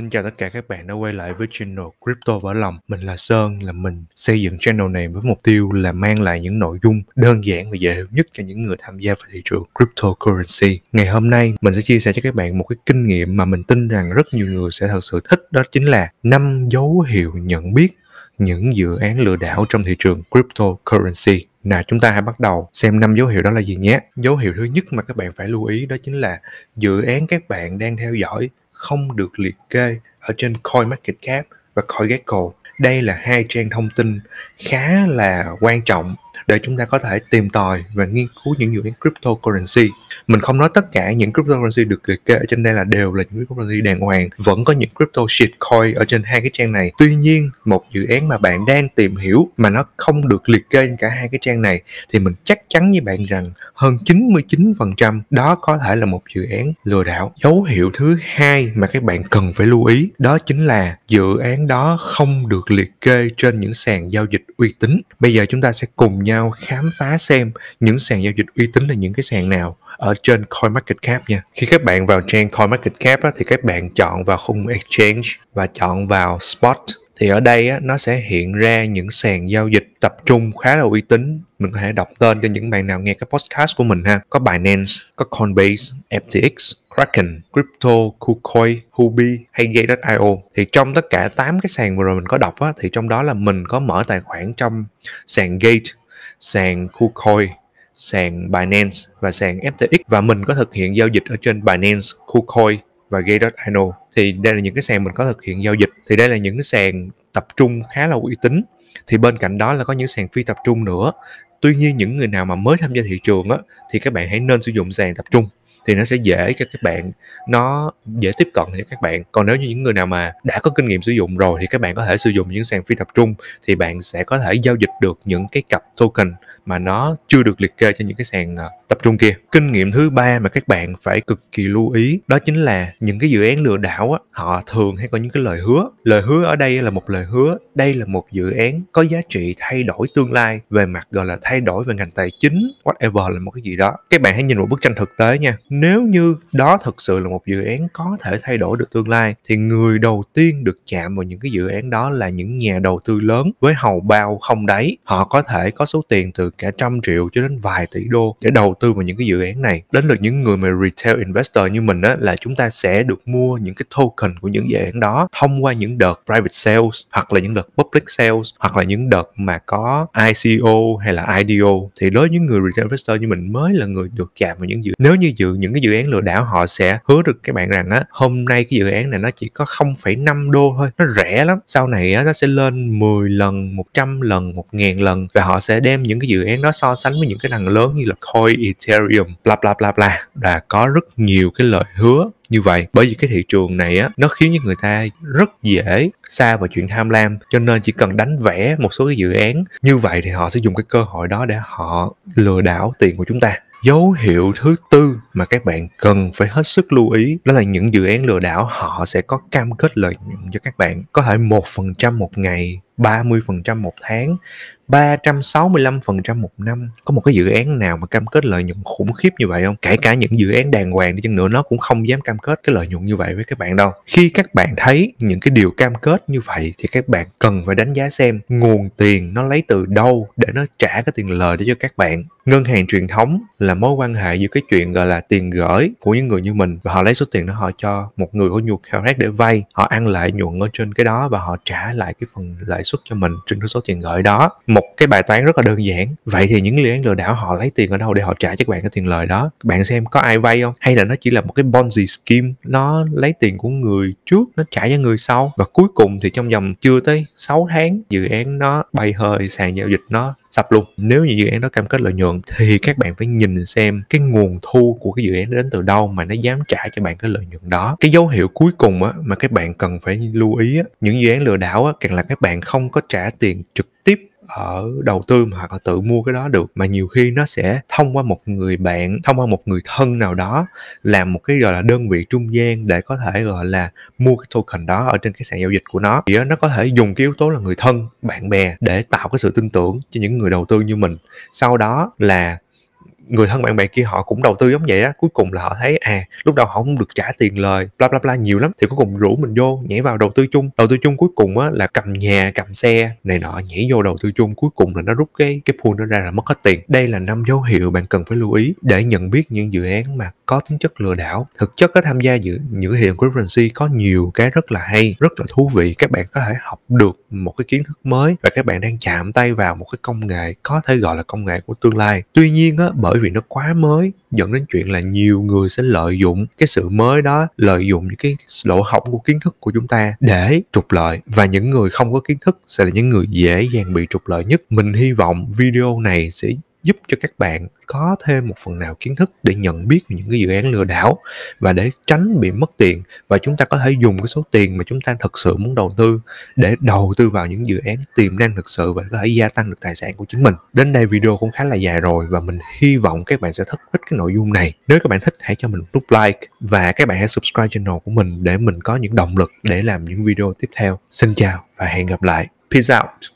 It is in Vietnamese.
Xin chào tất cả các bạn đã quay lại với channel Crypto Vỡ Lòng. Mình là Sơn, là mình xây dựng channel này với mục tiêu là mang lại những nội dung đơn giản và dễ hiểu nhất cho những người tham gia vào thị trường cryptocurrency. Ngày hôm nay, mình sẽ chia sẻ cho các bạn một cái kinh nghiệm mà mình tin rằng rất nhiều người sẽ thật sự thích đó chính là năm dấu hiệu nhận biết những dự án lừa đảo trong thị trường cryptocurrency. Nào chúng ta hãy bắt đầu xem năm dấu hiệu đó là gì nhé. Dấu hiệu thứ nhất mà các bạn phải lưu ý đó chính là dự án các bạn đang theo dõi không được liệt kê ở trên CoinMarketCap và CoinGecko. Đây là hai trang thông tin khá là quan trọng để chúng ta có thể tìm tòi và nghiên cứu những dự án cryptocurrency. Mình không nói tất cả những cryptocurrency được liệt kê ở trên đây là đều là những cryptocurrency đàng hoàng. Vẫn có những crypto shitcoin ở trên hai cái trang này. Tuy nhiên, một dự án mà bạn đang tìm hiểu mà nó không được liệt kê trên cả hai cái trang này thì mình chắc chắn với bạn rằng hơn 99% đó có thể là một dự án lừa đảo. Dấu hiệu thứ hai mà các bạn cần phải lưu ý đó chính là dự án đó không được liệt kê trên những sàn giao dịch uy tín. Bây giờ chúng ta sẽ cùng nhau nhau khám phá xem những sàn giao dịch uy tín là những cái sàn nào ở trên CoinMarketCap nha. Khi các bạn vào trang CoinMarketCap á, thì các bạn chọn vào khung Exchange và chọn vào Spot. Thì ở đây á, nó sẽ hiện ra những sàn giao dịch tập trung khá là uy tín. Mình có thể đọc tên cho những bạn nào nghe cái podcast của mình ha. Có Binance có Coinbase FTX Kraken, Crypto, KuCoin, Huobi hay Gate.io thì trong tất cả 8 cái sàn vừa rồi mình có đọc á, thì trong đó là mình có mở tài khoản trong sàn Gate sàn KuCoin, sàn Binance và sàn FTX và mình có thực hiện giao dịch ở trên Binance, KuCoin và Gate.io thì đây là những cái sàn mình có thực hiện giao dịch. Thì đây là những cái sàn tập trung khá là uy tín. Thì bên cạnh đó là có những sàn phi tập trung nữa. Tuy nhiên những người nào mà mới tham gia thị trường á thì các bạn hãy nên sử dụng sàn tập trung thì nó sẽ dễ cho các bạn, nó dễ tiếp cận cho các bạn. Còn nếu như những người nào mà đã có kinh nghiệm sử dụng rồi thì các bạn có thể sử dụng những sàn phi tập trung, thì bạn sẽ có thể giao dịch được những cái cặp token mà nó chưa được liệt kê cho những cái sàn à, tập trung kia. Kinh nghiệm thứ ba mà các bạn phải cực kỳ lưu ý, đó chính là những cái dự án lừa đảo á, họ thường hay có những cái lời hứa. Lời hứa ở đây là một lời hứa, đây là một dự án có giá trị thay đổi tương lai về mặt, gọi là, thay đổi về ngành tài chính, whatever là một cái gì đó. Các bạn hãy nhìn một bức tranh thực tế nha. Nếu như đó thực sự là một dự án có thể thay đổi được tương lai, thì người đầu tiên được chạm vào những cái dự án đó là những nhà đầu tư lớn với hầu bao không đáy. Họ có thể có số tiền từ cả trăm triệu cho đến vài tỷ đô để đầu tư vào những cái dự án này. Đến lượt những người mà retail investor như mình á là chúng ta sẽ được mua những cái token của những dự án đó thông qua những đợt private sales hoặc là những đợt public sales hoặc là những đợt mà có ICO hay là IDO thì đối với những người retail investor như mình mới là người được chạm vào những dự nếu như dự những cái dự án lừa đảo họ sẽ hứa được các bạn rằng á hôm nay cái dự án này nó chỉ có 0,5 đô thôi nó rẻ lắm. Sau này á nó sẽ lên 10 lần 100 lần 1000 lần và họ sẽ đem những cái dự án đó so sánh với những cái thằng lớn như là Coin, Ethereum, bla bla bla bla là có rất nhiều cái lời hứa như vậy. Bởi vì cái thị trường này á nó khiến cho người ta rất dễ xa vào chuyện tham lam cho nên chỉ cần đánh vẽ một số cái dự án như vậy thì họ sẽ dùng cái cơ hội đó để họ lừa đảo tiền của chúng ta. Dấu hiệu thứ tư mà các bạn cần phải hết sức lưu ý, đó là những dự án lừa đảo, họ sẽ có cam kết lợi nhuận cho các bạn. Có thể một phần trăm một ngày 30% một tháng 365% một năm. Có một cái dự án nào mà cam kết lợi nhuận khủng khiếp như vậy không? Kể cả những dự án đàng hoàng đi chăng nữa, nó cũng không dám cam kết cái lợi nhuận như vậy với các bạn đâu. Khi các bạn thấy những cái điều cam kết như vậy, thì các bạn cần phải đánh giá xem nguồn tiền nó lấy từ đâu để nó trả cái tiền lời để cho các bạn. Ngân hàng truyền thống là mối quan hệ giữa cái chuyện, gọi là tiền gửi của những người như mình và họ lấy số tiền đó họ cho một người có nhu cầu khác để vay. Họ ăn lợi nhuận ở trên cái đó và họ trả lại cái phần lãi suất cho mình trên cái số tiền gửi đó. Một cái bài toán rất là đơn giản. Vậy thì những dự án lừa đảo họ lấy tiền ở đâu để họ trả cho các bạn cái tiền lời đó? Bạn xem có ai vay không? Hay là nó chỉ là một cái bonzi scheme? Nó lấy tiền của người trước, nó trả cho người sau. Và cuối cùng thì trong vòng chưa tới 6 tháng, dự án nó bay hơi, sàn giao dịch nó sập luôn. Nếu như dự án đó cam kết lợi nhuận, thì các bạn phải nhìn xem cái nguồn thu của cái dự án đến từ đâu mà nó dám trả cho bạn cái lợi nhuận đó. Cái dấu hiệu cuối cùng á, mà các bạn cần phải lưu ý á, những dự án lừa đảo á, càng là các bạn không có trả tiền trực tiếp ở đầu tư mà hoặc là tự mua cái đó được. Mà nhiều khi nó sẽ thông qua một người bạn, thông qua một người thân nào đó, làm một cái, gọi là, đơn vị trung gian để có thể, gọi là, mua cái token đó ở trên cái sàn giao dịch của nó. Thì nó có thể dùng cái yếu tố là người thân, bạn bè để tạo cái sự tin tưởng cho những người đầu tư như mình. Sau đó là người thân bạn bè kia họ cũng đầu tư giống vậy á, cuối cùng là họ thấy à lúc đầu họ không được trả tiền lời, bla bla bla nhiều lắm, thì cuối cùng rủ mình vô, nhảy vào đầu tư chung. Đầu tư chung cuối cùng á là cầm nhà, cầm xe này nọ, nhảy vô đầu tư chung, cuối cùng là nó rút cái cái pool nó ra là mất hết tiền. Đây là năm dấu hiệu bạn cần phải lưu ý để nhận biết những dự án mà có tính chất lừa đảo. Thực chất có tham gia dự, những hiện cryptocurrency có nhiều cái rất là hay, rất là thú vị. Các bạn có thể học được một cái kiến thức mới và các bạn đang chạm tay vào một cái công nghệ, có thể gọi là công nghệ của tương lai. Tuy nhiên á, bởi vì nó quá mới, dẫn đến chuyện là nhiều người sẽ lợi dụng cái sự mới đó, lợi dụng những cái lỗ hổng của kiến thức của chúng ta để trục lợi. Và những người không có kiến thức sẽ là những người dễ dàng bị trục lợi nhất. Mình hy vọng video này sẽ giúp cho các bạn có thêm một phần nào kiến thức để nhận biết về những cái dự án lừa đảo và để tránh bị mất tiền và chúng ta có thể dùng cái số tiền mà chúng ta thực sự muốn đầu tư để đầu tư vào những dự án tiềm năng thực sự và có thể gia tăng được tài sản của chính mình. Đến đây video cũng khá là dài rồi và mình hy vọng các bạn sẽ thích thích cái nội dung này. Nếu các bạn thích, hãy cho mình một nút like và các bạn hãy subscribe channel của mình để mình có những động lực để làm những video tiếp theo. Xin chào và hẹn gặp lại. Peace out.